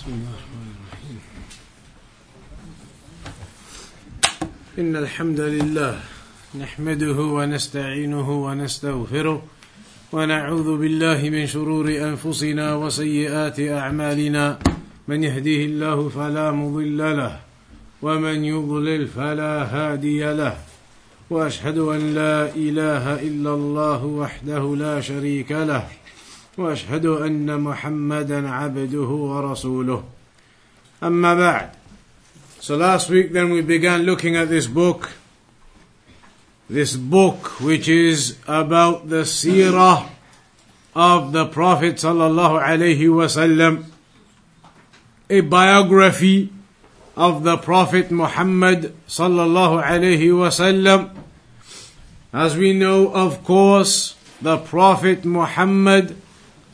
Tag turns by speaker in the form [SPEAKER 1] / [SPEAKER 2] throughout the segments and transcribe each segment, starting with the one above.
[SPEAKER 1] بسم الله الرحمن الرحيم. إن الحمد لله نحمده ونستعينه ونستغفره ونعوذ بالله من شرور أنفسنا وسيئات أعمالنا. من يهديه الله فلا مضل له ومن يضلل فلا هادي له. وأشهد أن لا إله إلا الله وحده لا شريك له. واشهد ان محمدا عبده ورسوله اما بعد so last week then we began looking at this book this book which is about the seerah of the prophet sallallahu alaihi wasallam a biography of the prophet muhammad sallallahu alaihi wasallam as we know of course the prophet muhammad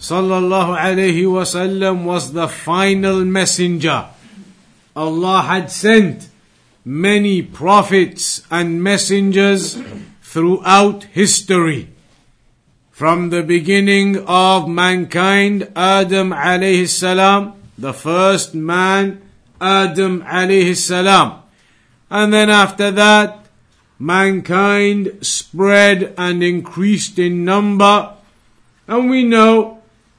[SPEAKER 1] sallallahu alayhi wasallam was the final messenger. Allah had sent many prophets and messengers throughout history. From the beginning of mankind, Adam alayhi salam, the first man, Adam alayhi salam. And then after that, mankind spread and increased in number. And we know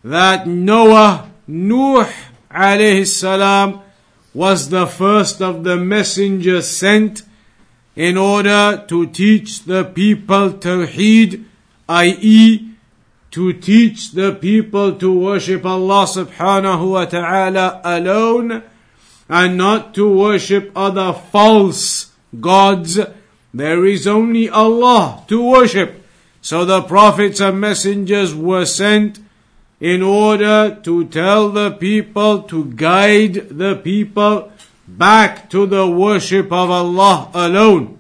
[SPEAKER 1] that Noah, Nuh alayhi salam, was the first of the messengers sent in order to teach the people Tawheed, i.e., to teach the people to worship Allah subhanahu wa ta'ala alone and not to worship other false gods. There is only Allah to worship. So the prophets and messengers were sent in order to tell the people, to guide the people back to the worship of Allah alone.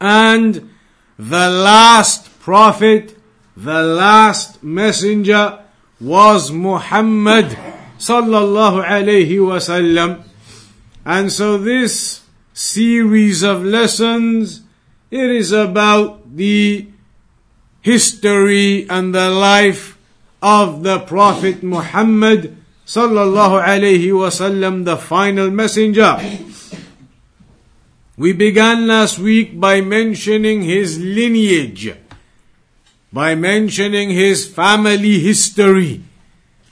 [SPEAKER 1] And the last prophet, the last messenger was Muhammad sallallahu alayhi wasallam. And so this series of lessons, it is about the history and the life of the Prophet Muhammad sallallahu alayhi wasallam, the final messenger. We began last week by mentioning his lineage, by mentioning his family history.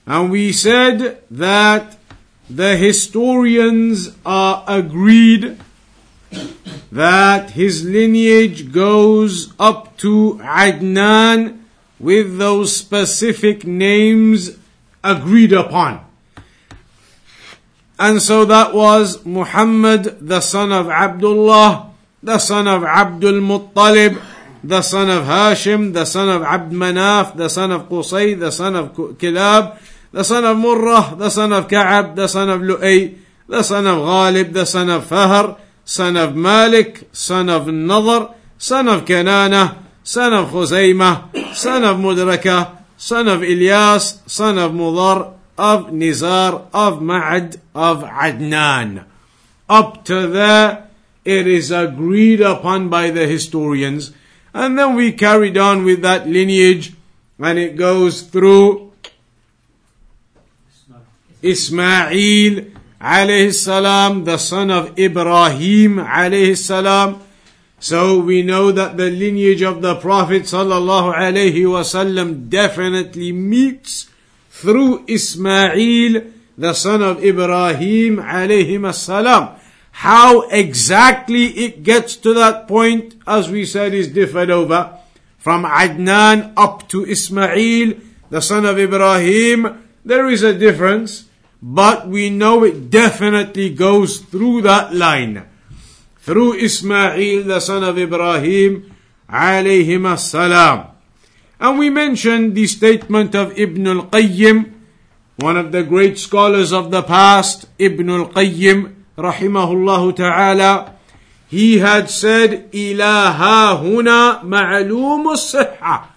[SPEAKER 1] And we said that the historians are agreed that his lineage goes up to Adnan with those specific names agreed upon. And so that was Muhammad, the son of Abdullah, the son of Abdul Muttalib, the son of Hashim, the son of Abd Manaf, the son of Qusay, the son of Kilab, the son of Murrah, the son of Ka'ab, the son of Lu'ay, the son of Ghalib, the son of Fahar, son of Malik, son of Nadar, son of Kanana, son of Khuzaymah, son of Mudraka, son of Ilyas, son of Mudar, of Nizar, of Ma'ad, of Adnan. Up to there, it is agreed upon by the historians. And then we carried on with that lineage, and it goes through Ismail alayhi salam, the son of Ibrahim alayhi salam, so we know that the lineage of the Prophet wasallam definitely meets through Ismail, the son of Ibrahim alayhi salam. How exactly it gets to that point, as we said, is differed over. From Adnan up to Ismail, the son of Ibrahim, there is a difference, but we know it definitely goes through that line through Ismail, the son of Ibrahim, alayhim salam. And we mentioned the statement of Ibn al-Qayyim, one of the great scholars of the past, Ibn al-Qayyim, rahimahullah ta'ala, he had said, إِلَى هُنَا مَعْلُومُ الصِّحَّةِ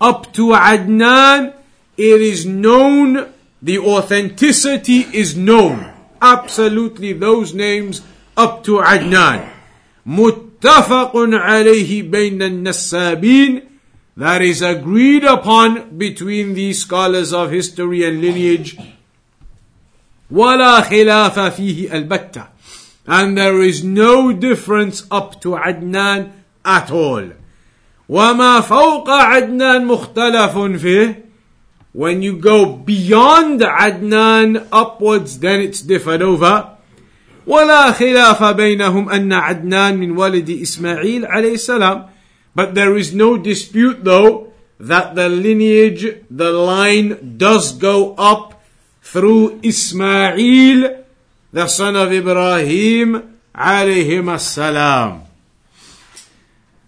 [SPEAKER 1] Up to Adnan, it is known, the authenticity is known. Absolutely, those names up to Adnan. متفق عليه بين النسابين that is agreed upon between the scholars of history and lineage ولا خلاف فيه البتة and there is no difference up to عدنان at all وما فوق عدنان مختلف فيه when you go beyond عدنان upwards then it's differed over ولا خلاف بينهم أن عدنان من ولد إسماعيل عليه السلام but there is no dispute though that the lineage, the line does go up through Ismail, the son of Ibrahim, alayhim salam.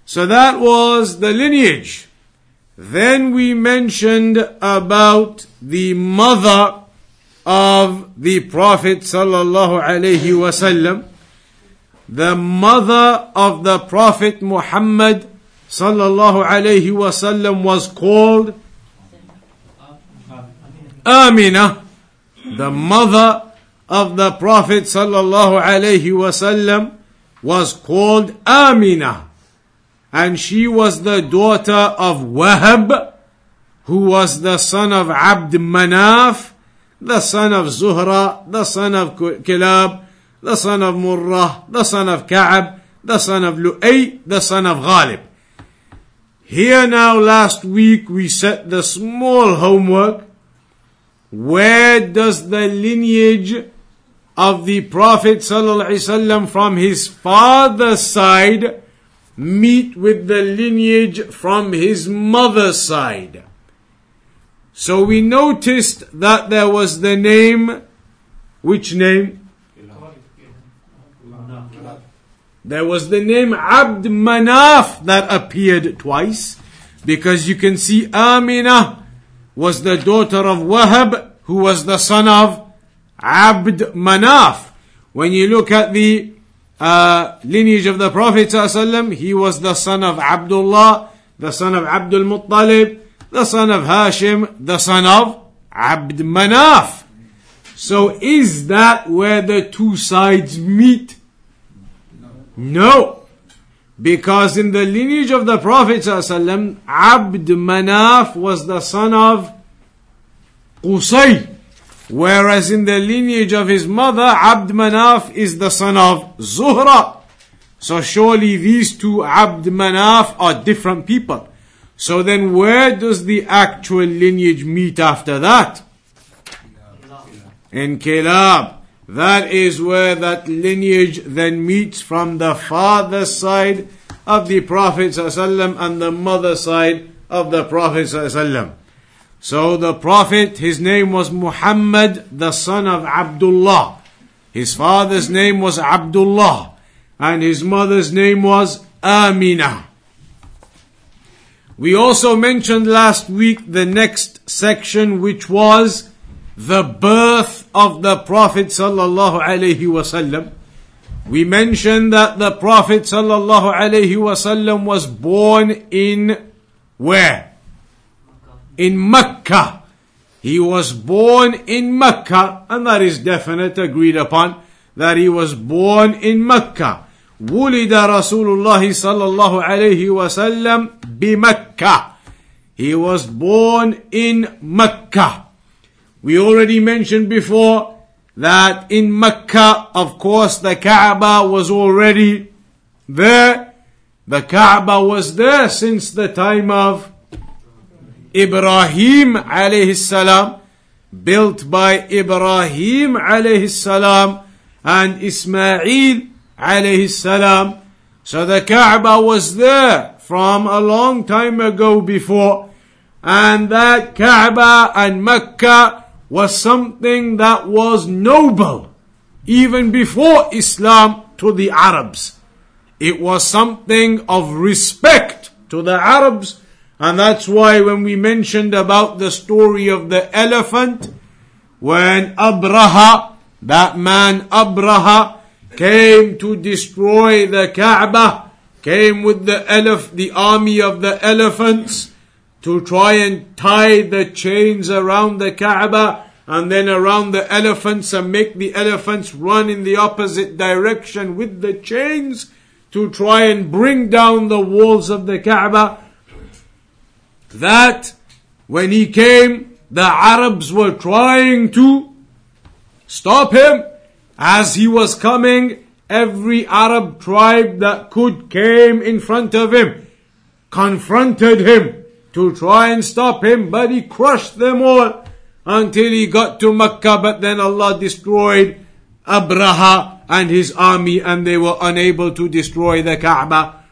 [SPEAKER 1] So that was the lineage. Then we mentioned about the mother of the Prophet sallallahu alaihi wasallam, the mother of the Prophet Muhammad sallallahu wasallam was called Amina, the mother of the Prophet sallallahu wasallam was called Amina, and she was the daughter of Wahab, who was the son of Abd Manaf, the son of Zuhra, the son of Kilab, the son of Murrah, the son of Ka'ab, the son of Lu'ay, the son of Ghalib. Here now, last week we set the small homework. Where does the lineage of the Prophet ﷺ from his father's side meet with the lineage from his mother's side? So we noticed that there was the name, which name? There was the name Abd Manaf that appeared twice because you can see Amina was the daughter of Wahab who was the son of Abd Manaf. When you look at the uh, lineage of the Prophet he was the son of Abdullah, the son of Abdul Muttalib, the son of Hashim, the son of Abd Manaf. So is that where the two sides meet? No. Because in the lineage of the Prophet Abd Manaf was the son of Qusay. Whereas in the lineage of his mother, Abd Manaf is the son of Zuhra. So surely these two Abd Manaf are different people. So then where does the actual lineage meet after that? In Kilab. That is where that lineage then meets from the father's side of the Prophet ﷺ and the mother side of the Prophet ﷺ. So the Prophet, his name was Muhammad, the son of Abdullah. His father's name was Abdullah, and his mother's name was Amina. We also mentioned last week the next section, which was the birth of the Prophet sallallahu alaihi wasallam, we mentioned that the Prophet sallallahu alaihi wasallam was born in where? In Mecca. He was born in Mecca, and that is definite, agreed upon, that he was born in Mecca. ولد رسول الله صلى الله عليه وسلم بمكة. He was born in Mecca. We already mentioned before that in Mecca, of course, the Kaaba was already there. The Kaaba was there since the time of Ibrahim alayhi salam, built by Ibrahim alayhi salam and Ismail alayhi salam. So the Kaaba was there from a long time ago before. And that Kaaba and Mecca was something that was noble even before Islam to the Arabs. It was something of respect to the Arabs, and that's why when we mentioned about the story of the elephant, when Abraha, that man Abraha, came to destroy the Kaaba, came with the elef, the army of the elephants, to try and tie the chains around the Kaaba and then around the elephants and make the elephants run in the opposite direction with the chains to try and bring down the walls of the Kaaba. That when he came, the Arabs were trying to stop him. As he was coming, every Arab tribe that could came in front of him, confronted him to try and stop him, but he crushed them all until he got to Mecca, but then Allah destroyed Abraha and his army and they were unable to destroy the Kaaba.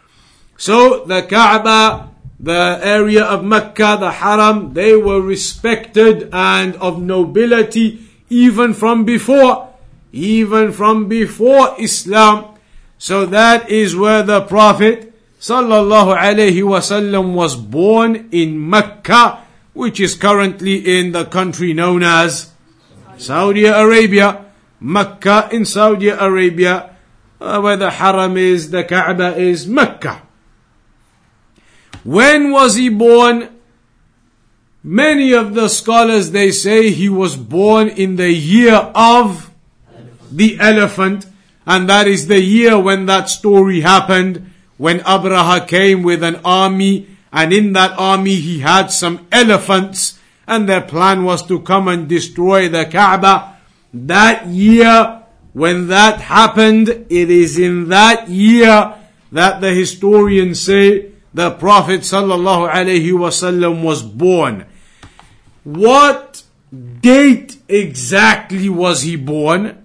[SPEAKER 1] So the Kaaba, the area of Mecca, the Haram, they were respected and of nobility even from before, even from before Islam. So that is where the Prophet sallallahu alaihi wasallam was born in Mecca, which is currently in the country known as Saudi Arabia. Mecca in Saudi Arabia, uh, where the Haram is, the Kaaba is Mecca. When was he born? Many of the scholars they say he was born in the year of the elephant, and that is the year when that story happened, when Abraha came with an army, and in that army he had some elephants, and their plan was to come and destroy the Kaaba. That year, when that happened, it is in that year that the historians say the Prophet wasallam was born. What date exactly was he born?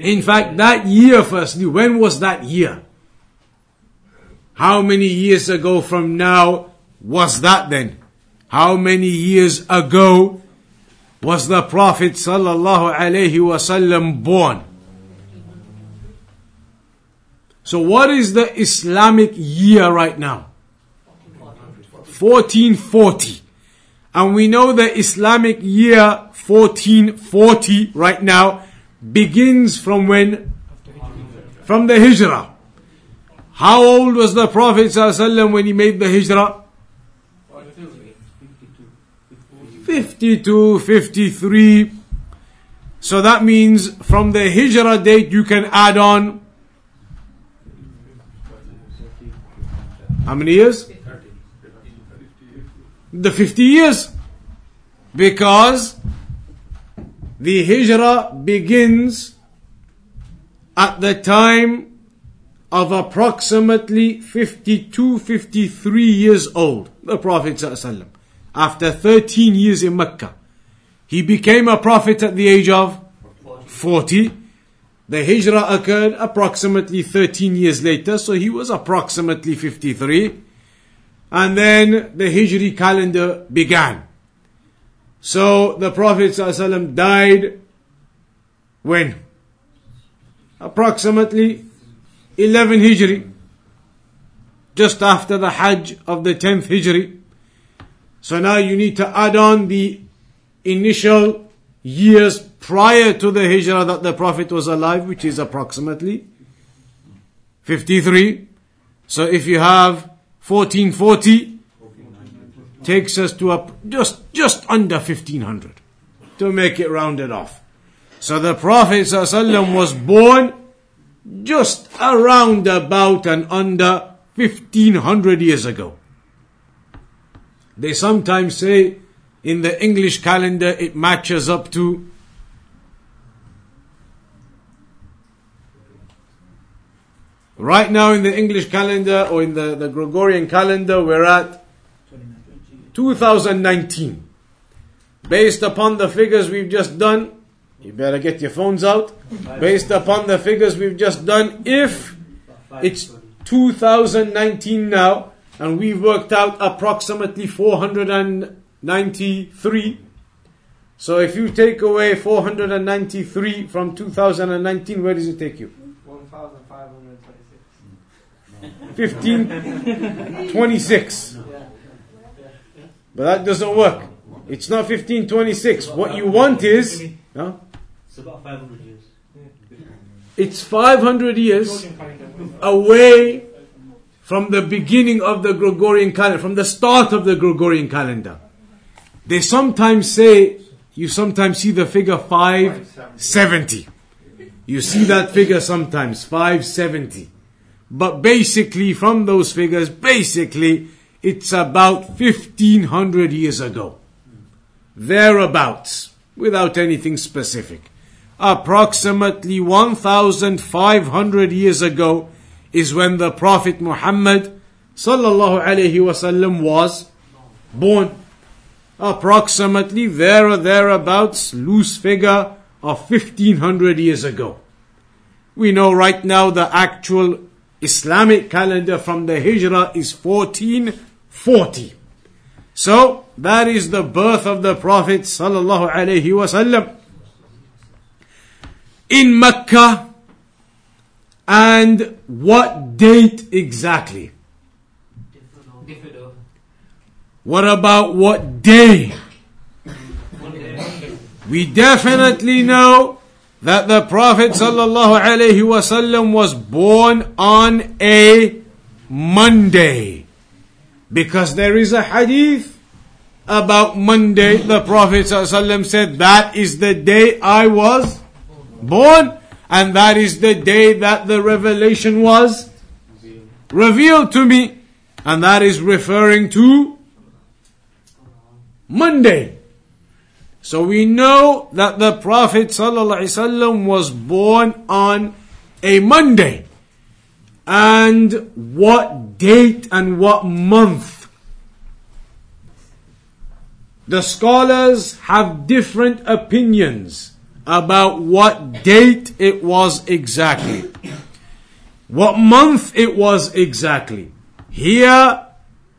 [SPEAKER 1] In fact, that year firstly, when was that year? How many years ago from now was that then? How many years ago was the Prophet sallallahu alaihi wasallam born? So what is the Islamic year right now? 1440. And we know the Islamic year 1440 right now begins from when? From the Hijrah. How old was the Prophet ﷺ when he made the Hijrah? 52, 53. So that means from the Hijrah date you can add on how many years? The 50 years. Because the Hijrah begins at the time of approximately 52, 53 years old. The Prophet ﷺ after 13 years in Mecca. He became a prophet at the age of 40. The hijrah occurred approximately 13 years later, so he was approximately 53. And then the Hijri calendar began. So the Prophet ﷺ died when? Approximately 11 Hijri. Just after the Hajj of the 10th Hijri. So now you need to add on the initial years prior to the hijrah that the Prophet was alive, which is approximately 53. So if you have 1440, takes us to up just, just under 1500 to make it rounded off. So the Prophet ﷺ was born just around about and under 1500 years ago. They sometimes say in the English calendar it matches up to Right now in the English calendar or in the, the Gregorian calendar, we're at 2019. Based upon the figures we've just done, you better get your phones out. Based upon the figures we've just done, if it's 2019 now, and we've worked out approximately 493. So if you take away 493 from 2019, where does it take you? 1526. But that doesn't work. It's not 1526. What you want is. Huh?
[SPEAKER 2] It's about 500 years.
[SPEAKER 1] It's 500 years away from the beginning of the Gregorian calendar, from the start of the Gregorian calendar. They sometimes say, you sometimes see the figure 570. You see that figure sometimes, 570. But basically, from those figures, basically, it's about 1500 years ago. Thereabouts. without anything specific. Approximately 1500 years ago is when the Prophet Muhammad sallallahu alaihi wasallam was born. Approximately there or thereabouts, loose figure of 1500 years ago. We know right now the actual Islamic calendar from the Hijrah is 1440. So that is the birth of the Prophet sallallahu alaihi wasallam in Mecca. And what date exactly? What about what day? We definitely know that the Prophet sallallahu alaihi wasallam was born on a Monday. Because there is a hadith about Monday, the Prophet ﷺ said, That is the day I was born, and that is the day that the revelation was revealed to me. And that is referring to Monday. So we know that the Prophet ﷺ was born on a Monday. And what date and what month? The scholars have different opinions about what date it was exactly. What month it was exactly. Here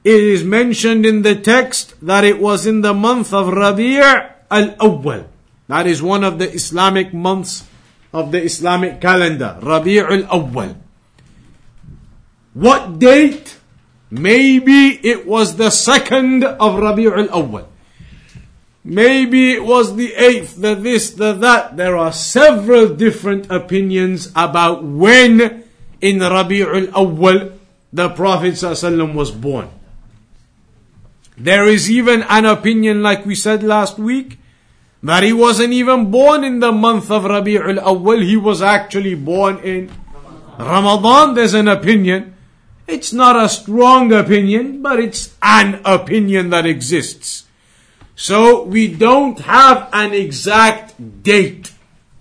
[SPEAKER 1] it is mentioned in the text that it was in the month of Rabi' al-Awwal. That is one of the Islamic months of the Islamic calendar. Rabi' al-Awwal. What date? Maybe it was the second of Rabi' al-Awwal. Maybe it was the eighth, the this, the that. There are several different opinions about when in Rabi' al-Awwal the Prophet ﷺ was born. There is even an opinion, like we said last week, that he wasn't even born in the month of Rabi' al-Awwal. He was actually born in Ramadan. There's an opinion. It's not a strong opinion, but it's an opinion that exists. So we don't have an exact date.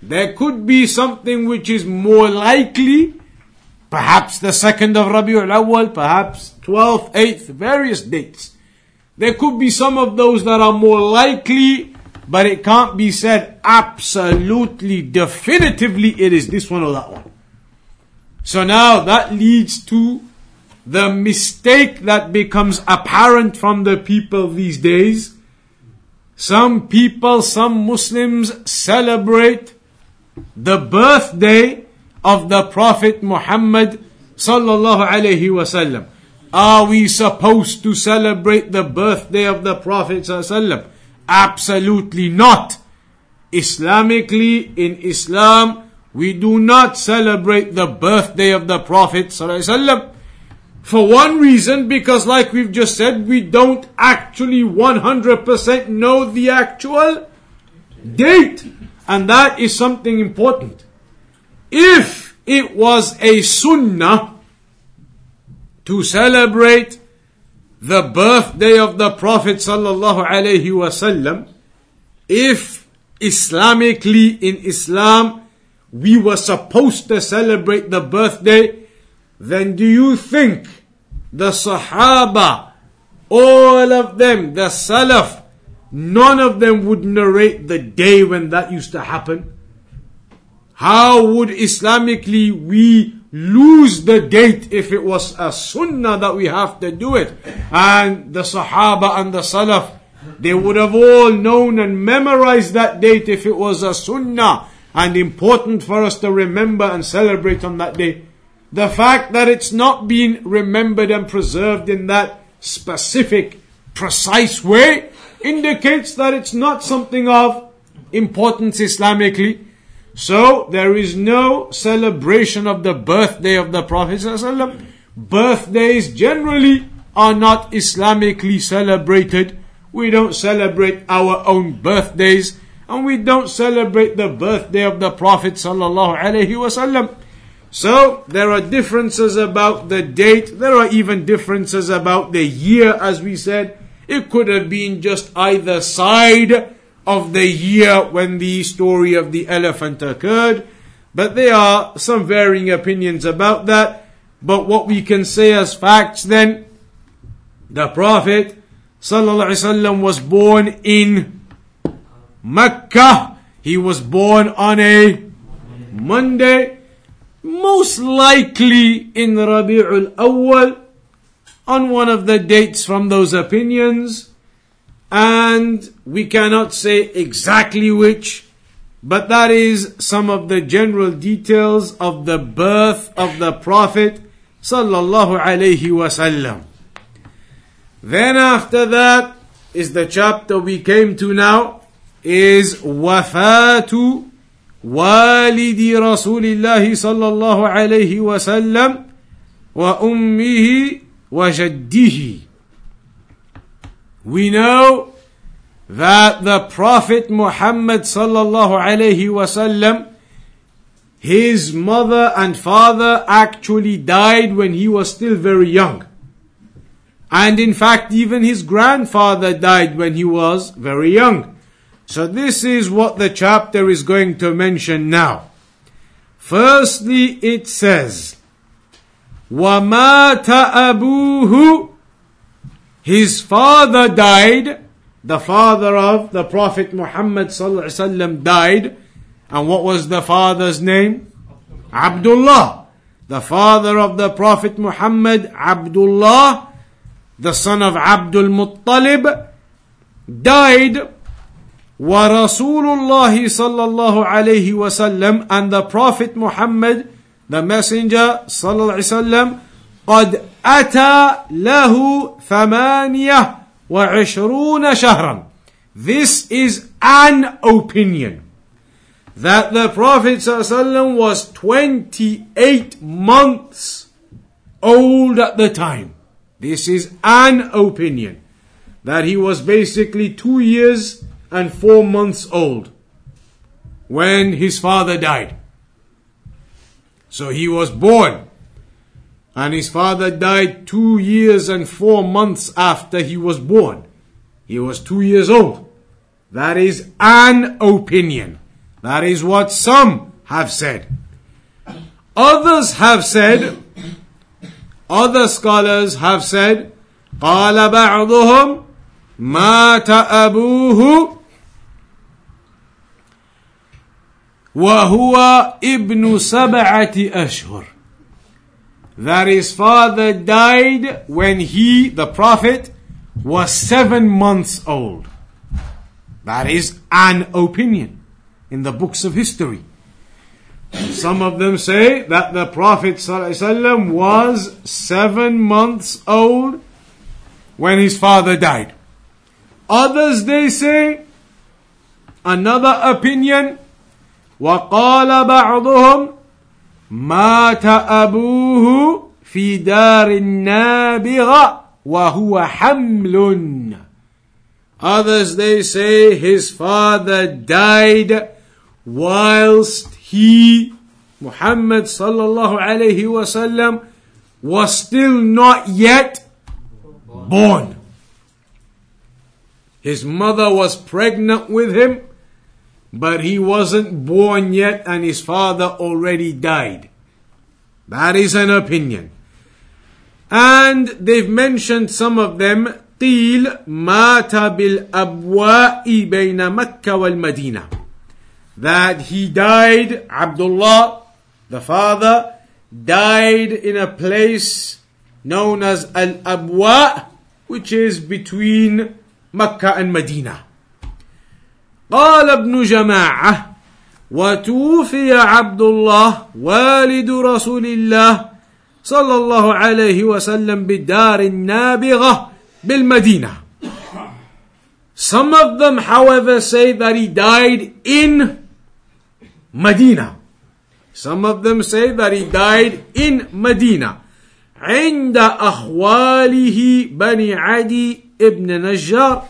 [SPEAKER 1] There could be something which is more likely, perhaps the second of Rabiul Awwal, perhaps 12th, 8th, various dates. There could be some of those that are more likely, but it can't be said absolutely, definitively it is this one or that one. So now that leads to the mistake that becomes apparent from the people these days. Some people, some Muslims celebrate the birthday of the Prophet Muhammad sallallahu alaihi wasallam. Are we supposed to celebrate the birthday of the Prophet sallallahu Absolutely not. Islamically, in Islam, we do not celebrate the birthday of the Prophet sallallahu for one reason, because like we've just said, we don't actually 100% know the actual date. And that is something important. If it was a sunnah to celebrate the birthday of the Prophet sallallahu alaihi wasallam, if Islamically in Islam we were supposed to celebrate the birthday then do you think the Sahaba, all of them, the Salaf, none of them would narrate the day when that used to happen? How would Islamically we lose the date if it was a sunnah that we have to do it? And the Sahaba and the Salaf, they would have all known and memorized that date if it was a sunnah and important for us to remember and celebrate on that day. The fact that it's not being remembered and preserved in that specific, precise way indicates that it's not something of importance Islamically. So there is no celebration of the birthday of the Prophet. Birthdays generally are not Islamically celebrated. We don't celebrate our own birthdays and we don't celebrate the birthday of the Prophet sallallahu alaihi wasallam. So there are differences about the date. There are even differences about the year, as we said. It could have been just either side of the year when the story of the elephant occurred. But there are some varying opinions about that. But what we can say as facts then, the Prophet ﷺ was born in Mecca. He was born on a Monday, most likely in Rabi'ul Awwal, on one of the dates from those opinions, and we cannot say exactly which, but that is some of the general details of the birth of the Prophet sallallahu alaihi wasallam. Then after that is the chapter we came to now is wafatu والد رسول الله صلى الله عليه وسلم وأمه وجده We know that the Prophet Muhammad sallallahu alayhi wasallam his mother and father actually died when he was still very young. And in fact, even his grandfather died when he was very young. So this is what the chapter is going to mention now. Firstly, it says, وَمَاتَ أَبُوهُ His father died, the father of the Prophet Muhammad ﷺ died, and what was the father's name? Abdullah. The father of the Prophet Muhammad, Abdullah, the son of Abdul Muttalib, died ورسول الله صلى الله عليه وسلم and the Prophet Muhammad the messenger صلى الله عليه وسلم قد أتى له ثمانية وعشرون شهرا This is an opinion that the Prophet ﷺ was 28 months old at the time. This is an opinion that he was basically two years and four months old when his father died. So he was born. And his father died two years and four months after he was born. He was two years old. That is an opinion. That is what some have said. Others have said, other scholars have said, قال بعضهم مات أبوه وهو ابن سبعة أشهر that his father died when he, the Prophet, was seven months old. That is an opinion in the books of history. Some of them say that the Prophet ﷺ was seven months old when his father died. Others they say, another opinion, وقال بعضهم مات أبوه في دار النابغة وهو حمل Others they say his father died whilst he Muhammad sallallahu alayhi wasallam was still not yet born. His mother was pregnant with him but he wasn't born yet and his father already died. That is an opinion. And they've mentioned some of them. قيل مات بالأبواء بين مكة والمدينة. That he died, Abdullah, the father, died in a place known as Al-Abwa, which is between Mecca and Medina. قال ابن جماعة وتوفي عبد الله والد رسول الله صلى الله عليه وسلم بدار النابغة بالمدينة Some of them, however, say that he died in Medina. Some of them say that he died in Medina. عند أخواله بني عدي ابن نجار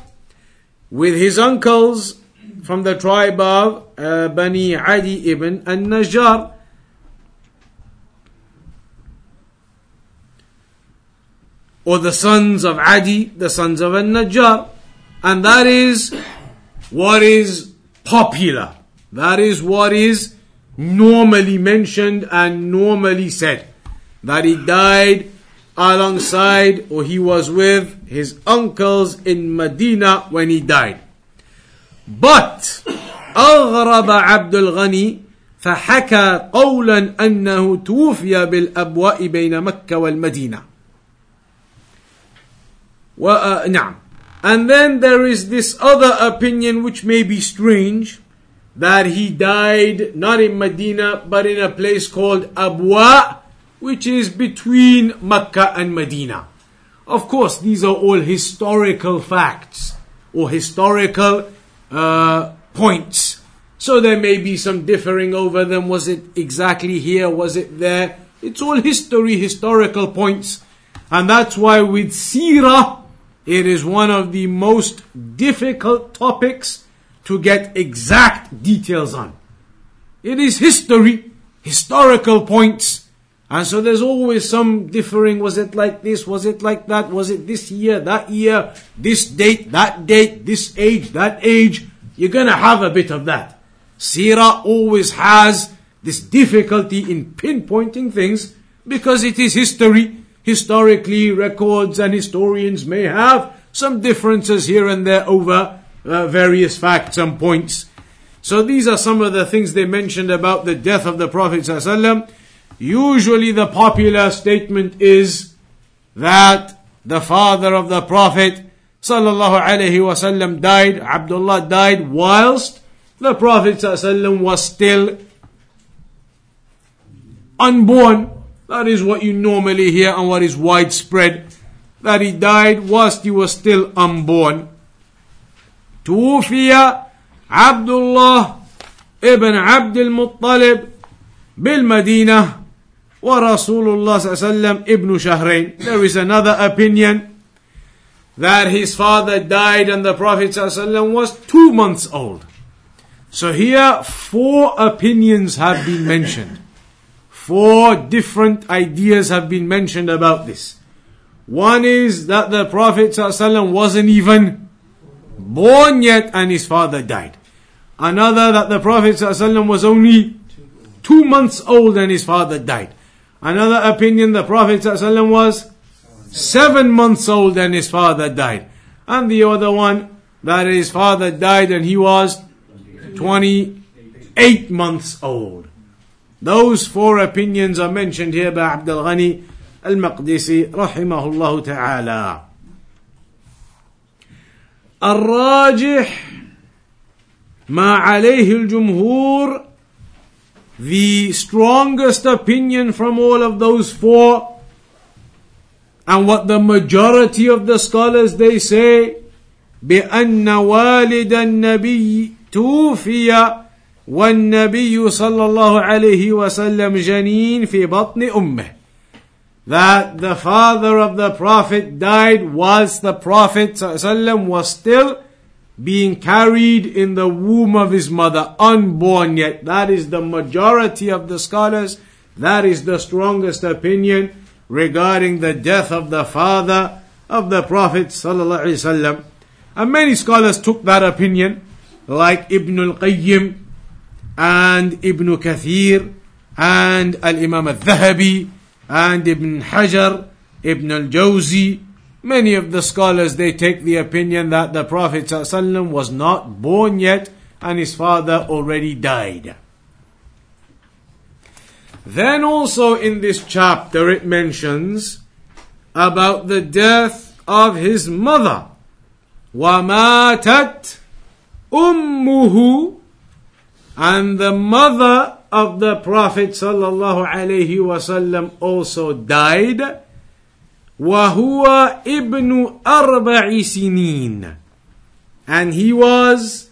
[SPEAKER 1] with his uncles from the tribe of uh, Bani Adi ibn al-Najjar. Or the sons of Adi, the sons of al-Najjar. And that is what is popular. That is what is normally mentioned and normally said. That he died alongside or he was with his uncles in Medina when he died. But أغرب عبد الغني فحكى قولا أنه توفي بالأبواء بين مكة والمدينة. و, uh, نعم. And then there is this other opinion which may be strange that he died not in Medina but in a place called Abwa which is between Mecca and Medina. Of course, these are all historical facts or historical uh, points. So there may be some differing over them. Was it exactly here? Was it there? It's all history, historical points. And that's why with Sirah, it is one of the most difficult topics to get exact details on. It is history, historical points. And so there's always some differing. Was it like this? Was it like that? Was it this year, that year, this date, that date, this age, that age? You're gonna have a bit of that. Sirah always has this difficulty in pinpointing things because it is history. Historically, records and historians may have some differences here and there over uh, various facts and points. So these are some of the things they mentioned about the death of the Prophet ﷺ. Usually the popular statement is that the father of the Prophet sallallahu alaihi wasallam died, Abdullah died whilst the Prophet ﷺ was still unborn. That is what you normally hear and what is widespread. That he died whilst he was still unborn. توفي عبد الله ابن عبد المطلب بالمدينة ورسول الله صلى الله عليه وسلم ابن شهرين. There is another opinion that his father died and the Prophet ﷺ was two months old. So here, four opinions have been mentioned. Four different ideas have been mentioned about this. One is that the Prophet ﷺ wasn't even born yet and his father died. Another that the Prophet ﷺ was only two months old and his father died. Another opinion, the Prophet ﷺ was seven months old and his father died. And the other one, that his father died and he was 28 months old. Those four opinions are mentioned here by Abdul Ghani al-Maqdisi rahimahullah ta'ala. الراجح ما عليه الجمهور the strongest opinion from all of those four and what the majority of the scholars they say بأن والد النبي توفي والنبي صلى الله عليه وسلم جنين في بطن أمه that the father of the prophet died whilst the prophet ﷺ was still being carried in the womb of his mother, unborn yet. That is the majority of the scholars. That is the strongest opinion regarding the death of the father of the Prophet ﷺ. And many scholars took that opinion, like Ibn al-Qayyim and Ibn Kathir and Al-Imam al-Dhahabi and Ibn Hajar, Ibn al-Jawzi, Many of the scholars they take the opinion that the Prophet ﷺ was not born yet and his father already died. Then also in this chapter it mentions about the death of his mother. وَمَاتَتْ أُمُّهُ And the mother of the Prophet sallallahu alaihi wasallam also died. وهو ابن أربع سنين and he was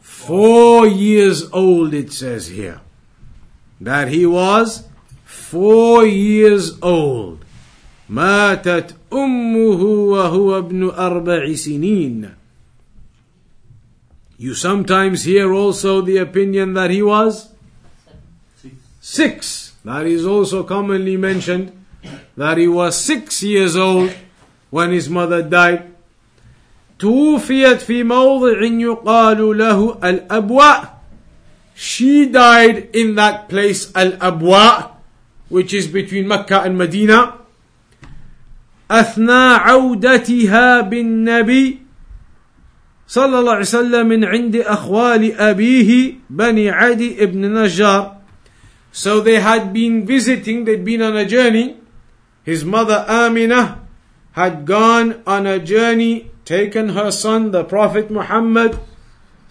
[SPEAKER 1] four years old it says here that he was four years old ماتت أمه وهو ابن أربع سنين You sometimes hear also the opinion that he was six. That is also commonly mentioned that he was six years old when his mother died. توفيت في موضع يقال له الأبواء she died in that place Al-Abwa which is between Mecca and Medina أثناء عودتها بالنبي صلى الله عليه وسلم من عند أخوال أبيه بني عدي ابن نجار So they had been visiting, they'd been on a journey. his mother Aminah had gone on a journey, taken her son, the Prophet Muhammad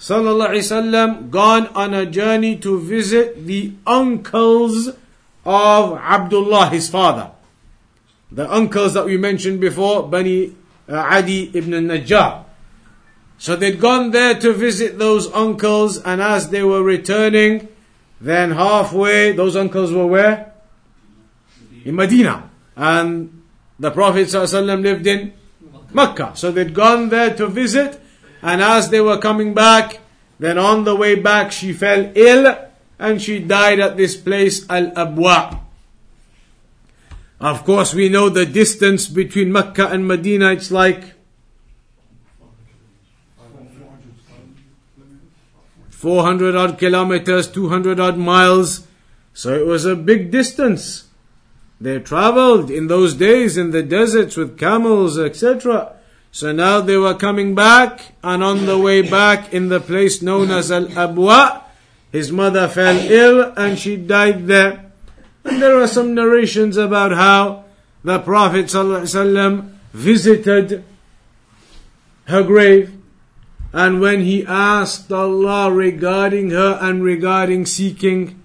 [SPEAKER 1] gone on a journey to visit the uncles of Abdullah, his father. The uncles that we mentioned before, Bani uh, Adi ibn Najjar. So they'd gone there to visit those uncles, and as they were returning, then halfway, those uncles were where? In Medina. And the Prophet ﷺ lived in Mecca. So they'd gone there to visit, and as they were coming back, then on the way back she fell ill, and she died at this place, Al-Abwa. Of course, we know the distance between Mecca and Medina, it's like 400 odd kilometers, 200 odd miles. So it was a big distance. They traveled in those days in the deserts with camels, etc. So now they were coming back, and on the way back in the place known as Al Abwa, his mother fell ill and she died there. And there are some narrations about how the Prophet ﷺ visited her grave and when he asked Allah regarding her and regarding seeking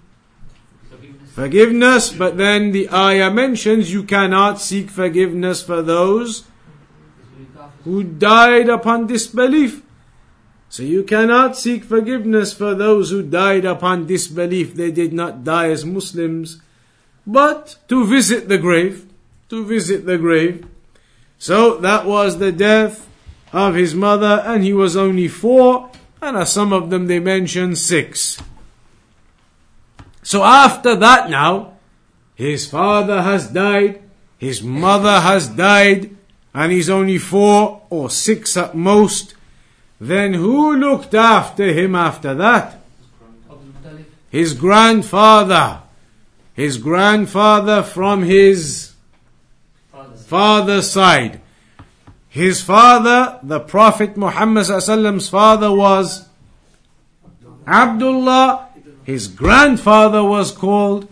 [SPEAKER 1] forgiveness, but then the ayah mentions you cannot seek forgiveness for those who died upon disbelief. So you cannot seek forgiveness for those who died upon disbelief. They did not die as Muslims, but to visit the grave, to visit the grave. So that was the death of his mother, and he was only four, and as some of them they mention six. So after that now, his father has died, his mother has died, and he's only four or six at most. Then who looked after him after that? His grandfather. His grandfather from his father's side. His father, the Prophet Muhammad's father was Abdullah. His grandfather was called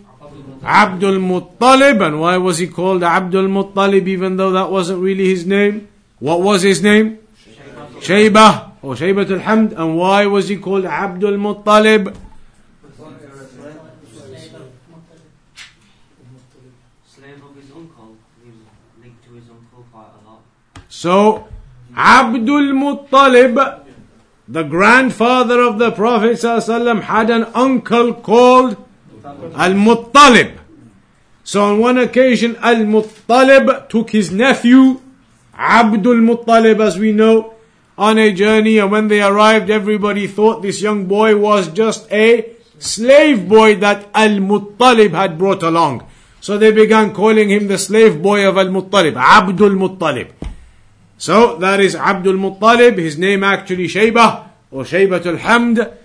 [SPEAKER 1] Abdul Muttalib. And why was he called Abdul Muttalib even though that wasn't really his name? What was his name? Shaybah or Shaybat al-Hamd. And why was he called Abdul Muttalib? So, Abdul Muttalib, the grandfather of the Prophet ﷺ, had an uncle called Al Muttalib. So on one occasion, Al Muttalib took his nephew, Abdul Muttalib, as we know, on a journey, and when they arrived, everybody thought this young boy was just a slave boy that Al Muttalib had brought along. So they began calling him the slave boy of Al Muttalib, Abdul Muttalib. So that is Abdul Muttalib, his name actually Shaybah or Shaybatul Hamd,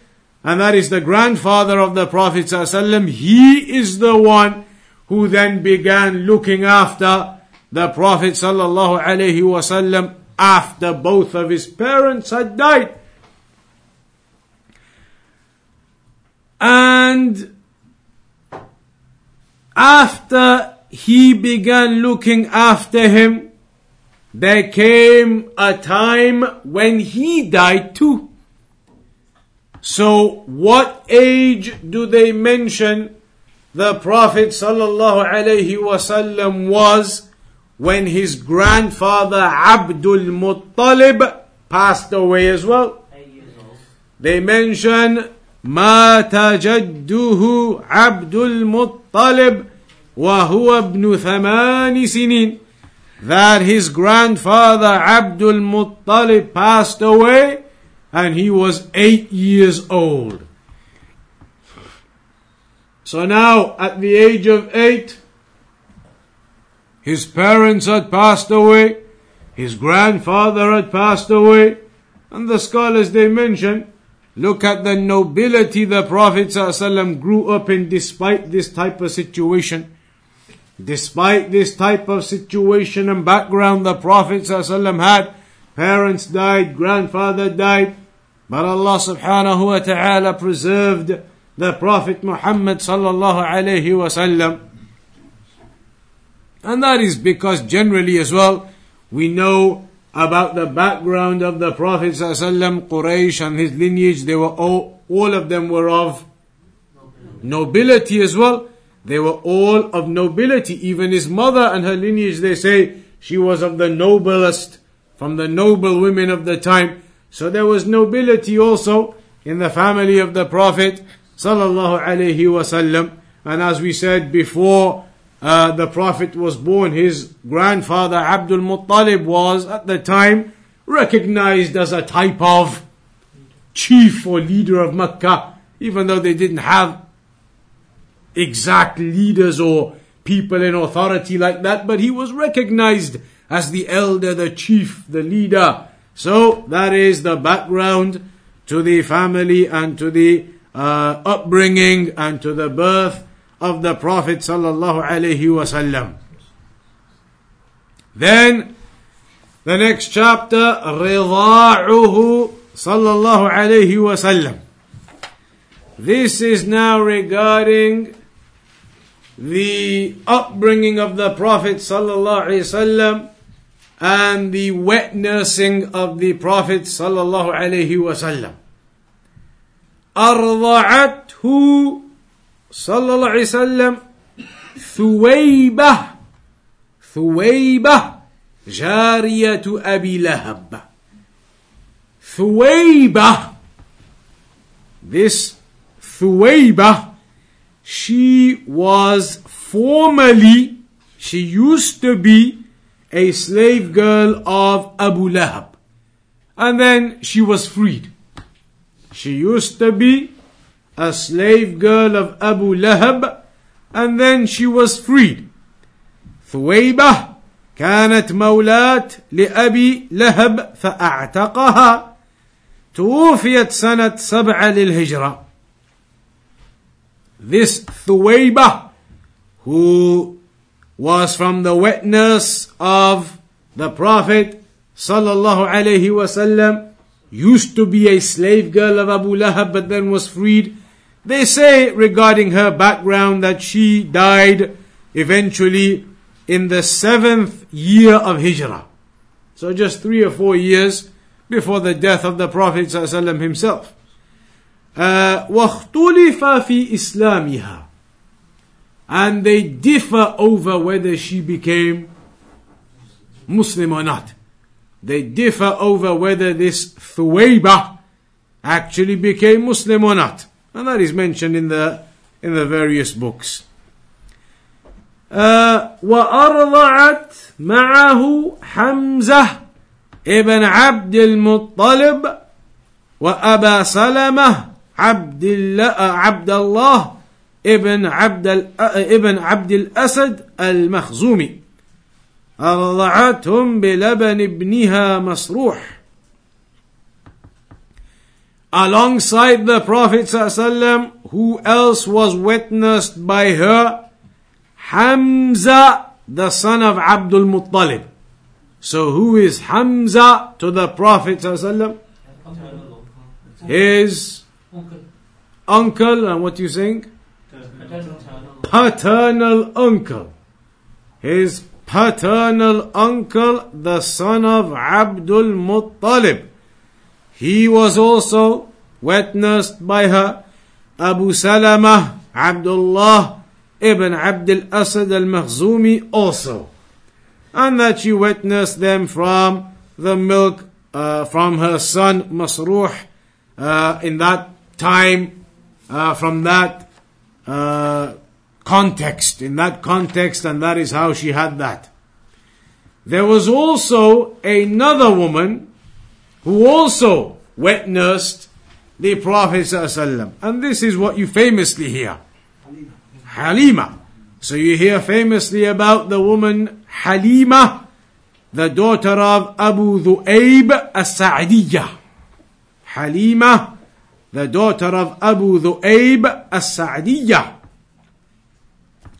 [SPEAKER 1] and that is the grandfather of the Prophet. He is the one who then began looking after the Prophet after both of his parents had died. And after he began looking after him, there came a time when he died too. So, what age do they mention the Prophet sallallahu alaihi wasallam was when his grandfather Abdul Muttalib passed away as well? They mention مات جده عبد المطلب وهو ابن ثمان سنين that his grandfather Abdul Muttalib passed away and he was eight years old. So now, at the age of eight, his parents had passed away, his grandfather had passed away. And the scholars they mention, look at the nobility the Prophet ﷺ grew up in despite this type of situation. Despite this type of situation and background the Prophet ﷺ had, parents died, grandfather died, but Allah subhanahu wa ta'ala preserved the Prophet Muhammad sallallahu alayhi wasallam. And that is because generally as well, we know about the background of the Prophet ﷺ, Quraysh and his lineage, they were all, all of them were of nobility as well. They were all of nobility. Even his mother and her lineage, they say she was of the noblest, from the noble women of the time. So there was nobility also in the family of the Prophet sallallahu alaihi wasallam. And as we said before, uh, the Prophet was born, his grandfather Abdul Muttalib was at the time recognized as a type of chief or leader of Mecca, even though they didn't have exact leaders or people in authority like that, but he was recognized as the elder, the chief, the leader. So that is the background to the family and to the uh, upbringing and to the birth of the Prophet sallallahu alaihi wasallam. Then the next chapter, رضاعه sallallahu alaihi wasallam. This is now regarding the upbringing of the Prophet sallallahu alaihi wasallam and the wet nursing of the Prophet sallallahu alaihi wasallam. أرضعته صلى الله عليه وسلم ثويبة ثويبة جارية أبي لهب ثويبة This Thuwayba, she was formerly, she used to be a slave girl of Abu Lahab. And then she was freed. She used to be a slave girl of Abu Lahab and then she was freed. ثويبة كانت مولاة لأبي لهب فأعتقها توفيت سنة سبعة للهجرة. this Thuwayba, who was from the witness of the Prophet sallallahu alaihi wasallam, used to be a slave girl of Abu Lahab but then was freed. They say regarding her background that she died eventually in the seventh year of Hijrah. So just three or four years before the death of the Prophet himself. Uh, وَاخْتُلِفَ فِي إِسْلَامِهَا And they differ over whether she became Muslim or not. They differ over whether this Thuwayba actually became Muslim or not. And that is mentioned in the, in the various books. Uh, وأرضعت معه حمزة ابن عبد المطلب وأبا سلمة عبد الله عبد الله ابن عبد ابن عبد الأسد المخزومي أرضعتهم بلبن ابنها مسروح alongside the Prophet ﷺ, who else was witnessed by her? Hamza, the son of Abdul Muttalib. So who is Hamza to the Prophet ﷺ? His uncle, Uncle, and what do you saying? Paternal uncle. His paternal uncle, the son of Abdul Muttalib. He was also witnessed by her Abu Salama Abdullah ibn Abdul Asad al Makhzumi also. And that she witnessed them from the milk uh, from her son Masruh uh, in that time, uh, from that uh, context, in that context, and that is how she had that. There was also another woman who also witnessed the Prophet. And this is what you famously hear. Halima. So you hear famously about the woman Halima the daughter of Abu Dhu'ayb as-Sa'diyah. Halima, the daughter of Abu Dhu'ayb as-Sa'diyah.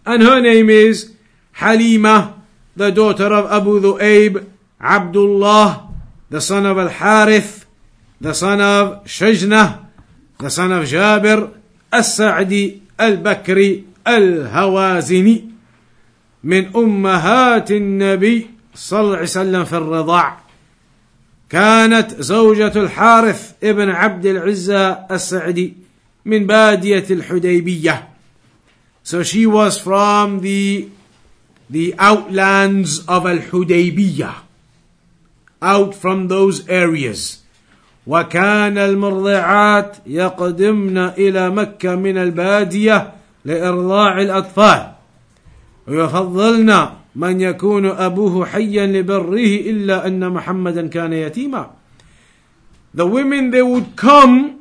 [SPEAKER 1] And her name is Halima, the daughter of Abu Dhu'ayb, Abdullah, the son of Al-Harith, the son of Shajnah, the son of Jabir, Al-Sa'di, Al-Bakri, Al-Hawazini. من أمهات النبي صلى الله عليه وسلم في الرضاع كانت زوجة الحارث ابن عبد العزة السعدي من بادية الحديبية. So she was from the the outlands of Al-Hudaybiyah out from those areas. وكان المرضعات يقدمن إلى مكة من البادية لإرضاع الأطفال. ويفضلن من يكون أبوه حيا لبره إلا أن محمدا كان يتيما The women they would come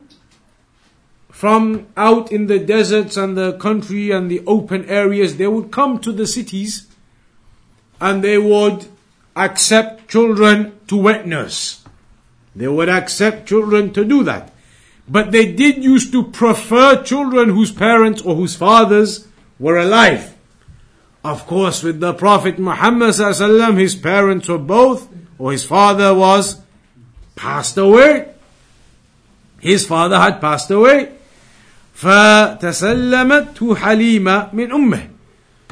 [SPEAKER 1] from out in the deserts and the country and the open areas they would come to the cities and they would accept children to wet nurse. They would accept children to do that. But they did used to prefer children whose parents or whose fathers were alive. Of course, with the Prophet Muhammad his parents were both, or his father was passed away. His father had passed away. فَتَسَلَّمَتْ حَلِيمَ مِنْ أُمِّهِ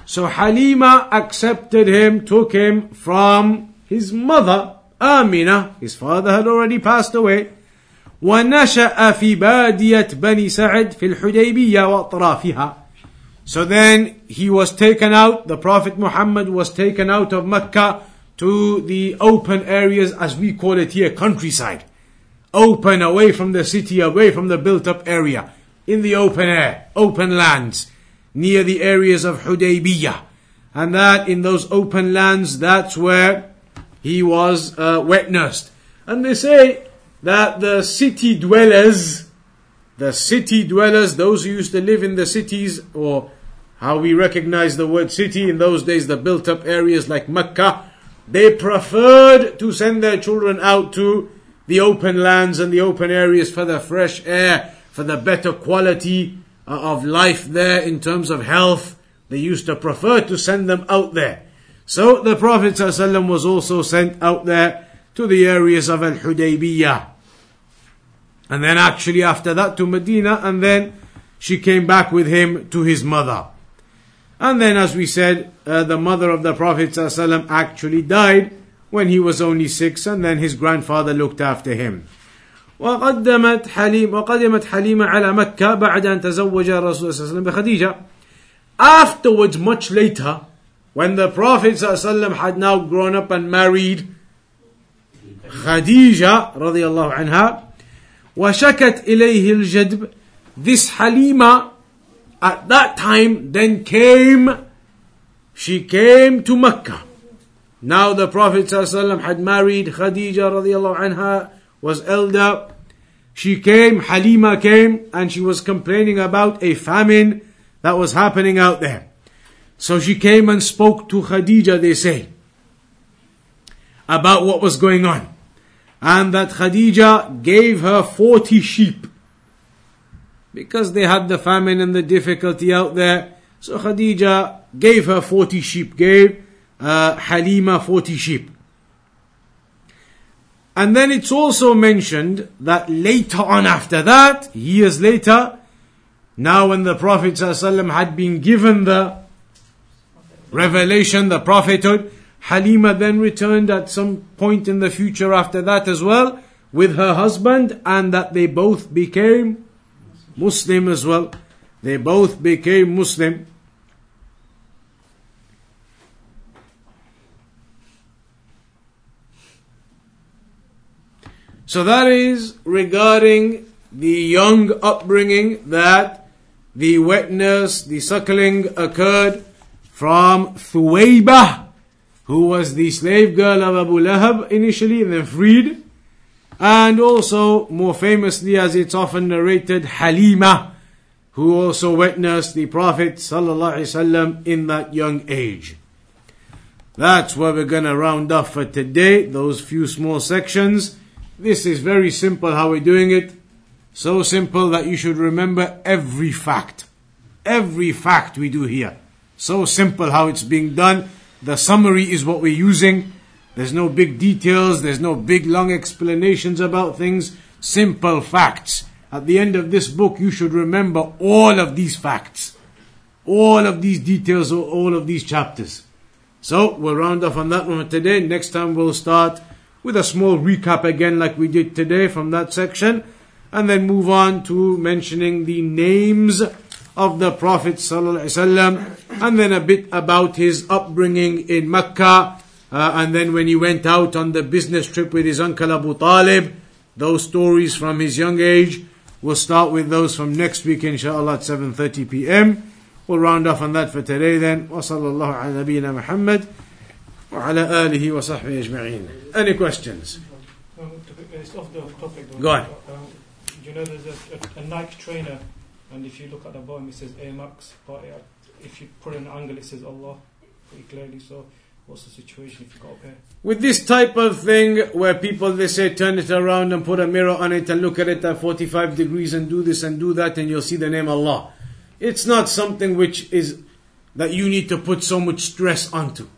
[SPEAKER 1] So Halima accepted him, took him from his mother, Amina. His father had already passed away. ونشأ في بادية بني سعد في الحديبية وأطرافها so then he was taken out, the Prophet Muhammad was taken out of Mecca to the open areas as we call it here, countryside. Open, away from the city, away from the built up area. In the open air, open lands, near the areas of Hudaybiyah. And that, in those open lands, that's where he was uh, wet nursed. And they say that the city dwellers, the city dwellers, those who used to live in the cities or how we recognize the word city in those days, the built up areas like Mecca, they preferred to send their children out to the open lands and the open areas for the fresh air, for the better quality uh, of life there in terms of health. They used to prefer to send them out there. So the Prophet ﷺ was also sent out there to the areas of Al Hudaybiyah. And then actually after that to Medina, and then she came back with him to his mother. And then, as we said, uh, the mother of the Prophet ﷺ actually died when he was only six, and then his grandfather looked after him. وقدمت حليم وقدمت حليمة على مكة بعد أن تزوج الرسول صلى الله عليه وسلم بخديجة. Afterwards, much later, when the Prophet ﷺ had now grown up and married Khadija رضي الله عنها وشكت إليه الجدب this Halima at that time then came, she came to Mecca. Now the Prophet ﷺ had married Khadija anha, was elder. She came, Halima came, and she was complaining about a famine that was happening out there. So she came and spoke to Khadija, they say, about what was going on. And that Khadija gave her 40 sheep because they had the famine and the difficulty out there. So Khadija gave her 40 sheep, gave uh, Halima 40 sheep. And then it's also mentioned that later on after that, years later, now when the Prophet ﷺ had been given the revelation, the prophethood, Halima then returned at some point in the future after that as well with her husband and that they both became Muslim as well. They both became Muslim. So that is regarding the young upbringing that the wetness, the suckling occurred from Thuwaybah, who was the slave girl of Abu Lahab initially and then freed. And also, more famously, as it's often narrated, Halima, who also witnessed the Prophet in that young age. That's where we're gonna round off for today, those few small sections. This is very simple how we're doing it. So simple that you should remember every fact. Every fact we do here. So simple how it's being done. The summary is what we're using. There's no big details, there's no big long explanations about things. Simple facts. At the end of this book, you should remember all of these facts. All of these details, all of these chapters. So we'll round off on that one today. Next time we'll start with a small recap again, like we did today from that section, and then move on to mentioning the names of the Prophet ﷺ, and then a bit about his upbringing in Mecca, uh, and then when he went out on the business trip with his uncle Abu Talib, those stories from his young age. We'll start with those from next week, inshallah, at 7.30 p.m. We'll round off on that for today then. وصلى الله على نبينا محمد وعلى آله وصحبه أجمعين. Any questions?
[SPEAKER 3] Um, to- it's off the topic. though.
[SPEAKER 1] Go on.
[SPEAKER 3] Um, you know, there's a, a, a Nike trainer, and if you look at the bottom, it says Air Max, but uh, if you put an angle, it says Allah pretty clearly. So, what's the situation if you got?
[SPEAKER 1] With this type of thing where people they say turn it around and put a mirror on it and look at it at 45 degrees and do this and do that and you'll see the name Allah. It's not something which is that you need to put so much stress onto.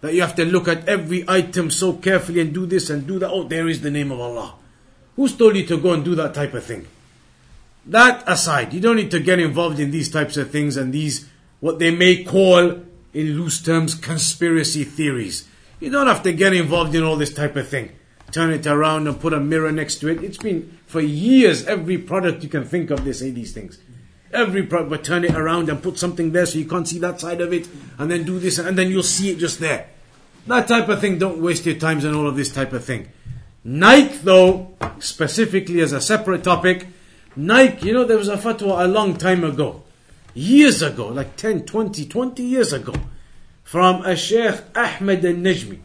[SPEAKER 1] That you have to look at every item so carefully and do this and do that. Oh, there is the name of Allah. Who's told you to go and do that type of thing? That aside, you don't need to get involved in these types of things and these, what they may call, in loose terms, conspiracy theories. You don't have to get involved in all this type of thing. Turn it around and put a mirror next to it. It's been for years, every product you can think of, they say these things. Every product, but turn it around and put something there so you can't see that side of it, and then do this, and then you'll see it just there. That type of thing, don't waste your times on all of this type of thing. Nike, though, specifically as a separate topic, Nike, you know, there was a fatwa a long time ago, years ago, like 10, 20, 20 years ago, from a Sheikh Ahmed al Najmi.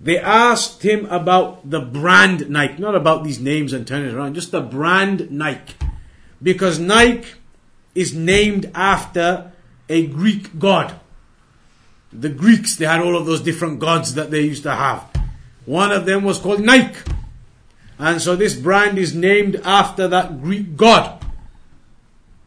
[SPEAKER 1] They asked him about the brand Nike, not about these names and turn it around, just the brand Nike. Because Nike is named after a Greek god. The Greeks, they had all of those different gods that they used to have. One of them was called Nike. And so this brand is named after that Greek god.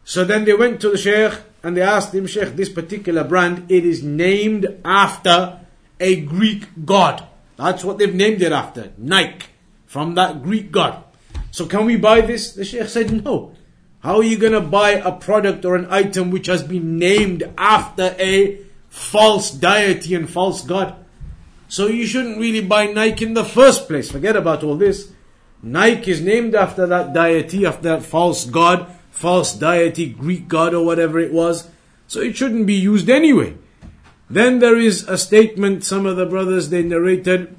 [SPEAKER 1] So then they went to the Sheikh and they asked him, Sheikh, this particular brand, it is named after a Greek god. That's what they've named it after. Nike. From that Greek god. So can we buy this? The Sheikh said, no. How are you going to buy a product or an item which has been named after a false deity and false god? So you shouldn't really buy Nike in the first place. Forget about all this. Nike is named after that deity, after that false god, false deity, Greek god or whatever it was. So it shouldn't be used anyway. Then there is a statement, some of the brothers they narrated.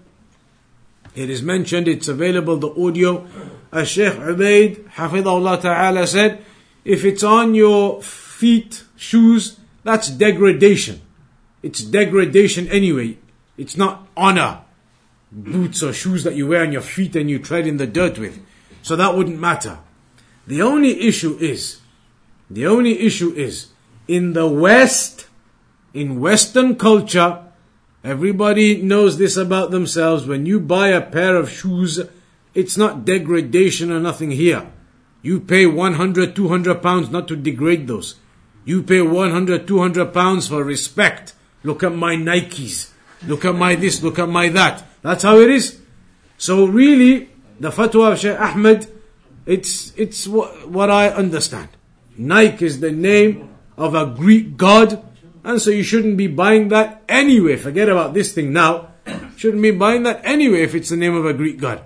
[SPEAKER 1] It is mentioned, it's available, the audio. A Sheikh Ubaid, Hafidahullah Ta'ala said, if it's on your feet, shoes, that's degradation. It's degradation anyway. It's not honor. Boots or shoes that you wear on your feet and you tread in the dirt with. So that wouldn't matter. The only issue is, the only issue is, in the West, in Western culture, everybody knows this about themselves. When you buy a pair of shoes, it's not degradation or nothing here. You pay 100, 200 pounds not to degrade those. You pay 100, 200 pounds for respect. Look at my Nikes. Look at my this, look at my that. That's how it is. So really, the fatwa of Shaykh Ahmed, it's, it's what, what I understand. Nike is the name of a Greek god, and so you shouldn't be buying that anyway. Forget about this thing now. Shouldn't be buying that anyway if it's the name of a Greek god.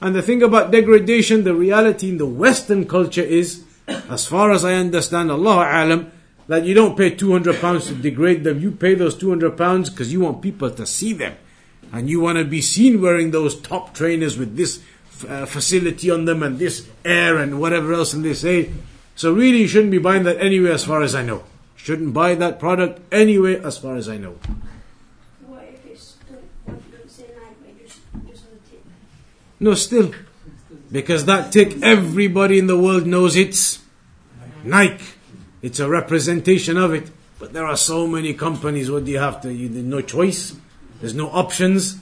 [SPEAKER 1] And the thing about degradation, the reality in the Western culture is, as far as I understand, Allah Alam, that you don't pay 200 pounds to degrade them. You pay those 200 pounds because you want people to see them. And you want to be seen wearing those top trainers with this uh, facility on them and this air and whatever else and they say. So really you shouldn't be buying that anyway as far as I know. Shouldn't buy that product anyway as far as I know.
[SPEAKER 4] What if it's don't, don't say Nike, just just on the tip?
[SPEAKER 1] No, still. Because that tick, everybody in the world knows it's Nike. It's a representation of it. But there are so many companies, what do you have to, you, no choice. There's no options.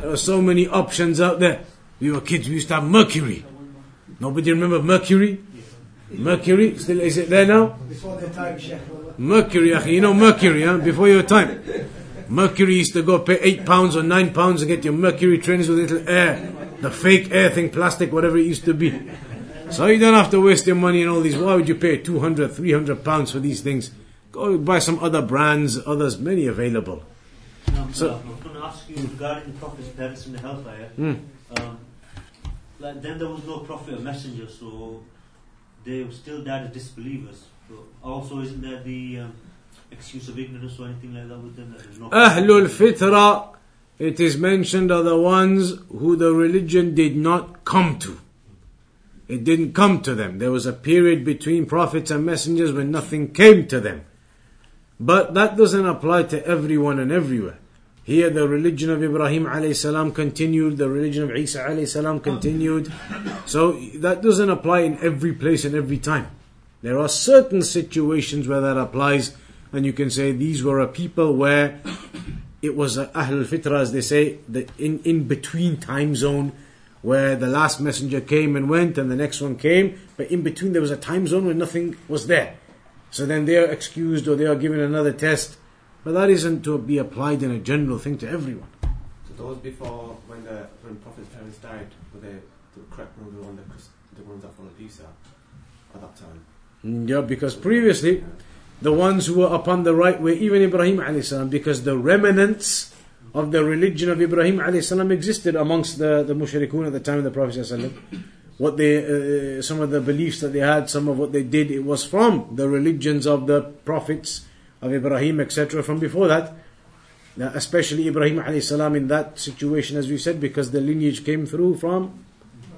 [SPEAKER 1] There are so many options out there. We were kids, we used to have mercury. Nobody remember mercury? Mercury, still is it there now?
[SPEAKER 5] Before the time, Sheikh.
[SPEAKER 1] Mercury, you know mercury, huh? Before your time. Mercury used to go pay eight pounds or nine pounds and get your mercury trainers with little air. The fake air thing, plastic, whatever it used to be. So you don't have to waste your money on all these. Why would you pay 200, 300 pounds for these things? Go buy some other brands, others, many available.
[SPEAKER 2] Um,
[SPEAKER 1] So-
[SPEAKER 2] I was going to ask you regarding the Prophet's parents in the hellfire.
[SPEAKER 1] Hmm.
[SPEAKER 2] Um, then there was no prophet or messenger, so they were still died as disbelievers. So also, isn't there the um, excuse of ignorance or anything like that with them?
[SPEAKER 1] Ahlul Fitra, it is mentioned are the ones who the religion did not come to. It didn't come to them. There was a period between prophets and messengers when nothing came to them. But that doesn't apply to everyone and everywhere. Here the religion of Ibrahim alayhi salam continued, the religion of Isa alayhi salam continued. So that doesn't apply in every place and every time. There are certain situations where that applies, and you can say these were a people where it was a Ahl al-Fitra, as they say, the in, in between time zone where the last messenger came and went and the next one came, but in between there was a time zone where nothing was there. So then they are excused or they are given another test. But that isn't to be applied in a general thing to everyone.
[SPEAKER 6] So those before when the when Prophet's parents died, were they the correct ones, the one that the ones that followed Isa at that time?
[SPEAKER 1] Mm, Yeah, because previously, the ones who were upon the right way, even Ibrahim alayhi salam, because the remnants of the religion of Ibrahim alayhi salam existed amongst the, the mushrikun at the time of the Prophet sallallahu alaihi wasallam. What they, uh, some of the beliefs that they had, some of what they did, it was from the religions of the prophets of Ibrahim, etc. From before that, Now, especially Ibrahim alayhi salam in that situation, as we said, because the lineage came through from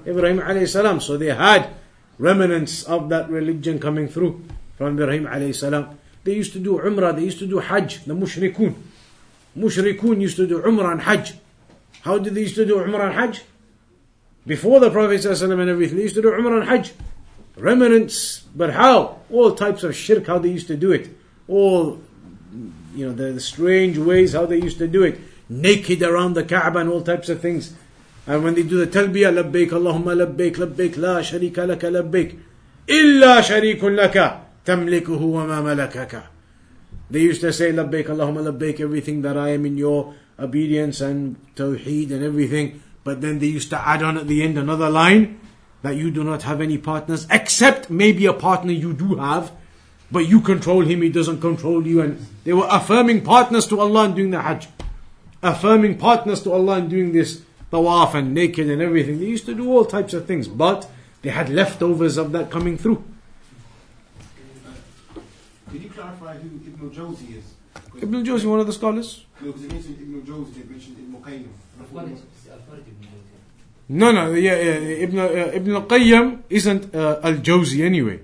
[SPEAKER 1] Ibrahim alayhi salam. So they had remnants of that religion coming through from Ibrahim alayhi salam. They used to do Umrah, they used to do Hajj, the Mushrikun. Mushrikun used to do Umrah and Hajj. How did they used to do Umrah and Hajj? Before the Prophet ﷺ and everything, they used to do Umrah and Hajj. Remnants, but how? All types of shirk, how they used to do it. All, you know, the, the strange ways how they used to do it. Naked around the Kaaba and all types of things. And when they do the talbiyah, labbaik Allahumma labbaik, labbaik la sharika laka labbaik, illa sharikun laka, tamlikuhu wa ma malakaka. They used to say labbaik Allahumma labbaik, everything that I am in your obedience and tawheed and everything. But then they used to add on at the end another line that you do not have any partners, except maybe a partner you do have, but you control him, he doesn't control you. And they were affirming partners to Allah in doing the Hajj, affirming partners to Allah in doing this tawaf and naked and everything. They used to do all types of things, but they had leftovers of that coming through.
[SPEAKER 5] Could you clarify who Ibn Jawzi is?
[SPEAKER 1] Ibn al-Jawzi, one of the scholars.
[SPEAKER 5] No, because they mentioned Ibn Jawzi, they mentioned Ibn Qayyim. And I thought it was-
[SPEAKER 1] No, no, yeah, yeah Ibn, uh, Ibn al-Qayyim isn't uh, al-Jawzi anyway.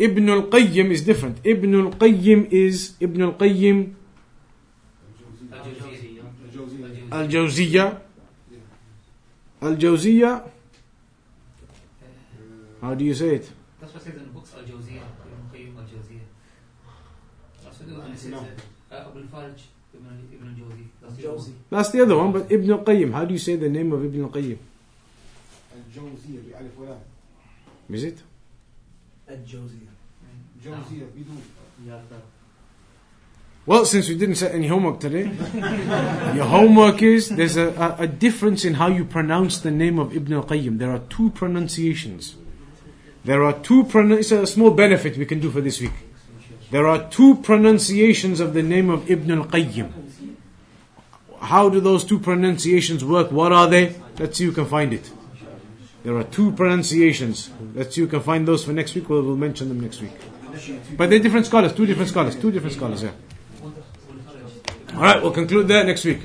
[SPEAKER 1] Ibn al-Qayyim is different. Ibn al-Qayyim is Ibn al-Qayyim al-Jawziyya. Al-Jawziyya. How do you say it?
[SPEAKER 7] That's what says in the books al-Jawziyya. Ibn al-Qayyim al-Jawziyya. That's the other one,
[SPEAKER 1] but Ibn al-Qayyim. How do you say the name of Ibn al-Qayyim? Is it?
[SPEAKER 2] Al-Jawziyya.
[SPEAKER 1] Well, since we didn't set any homework today, your homework is there's a, a, a difference in how you pronounce the name of Ibn al-Qayyim. There are two pronunciations. There are two pronun- It's a small benefit we can do for this week. There are two pronunciations of the name of Ibn al-Qayyim. How do those two pronunciations work? What are they? Let's see who can find it. There are two pronunciations. Let's see who can find those for next week. We'll, we'll mention them next week. But they're different scholars, two different scholars, two different scholars, yeah. All right, we'll conclude there next week.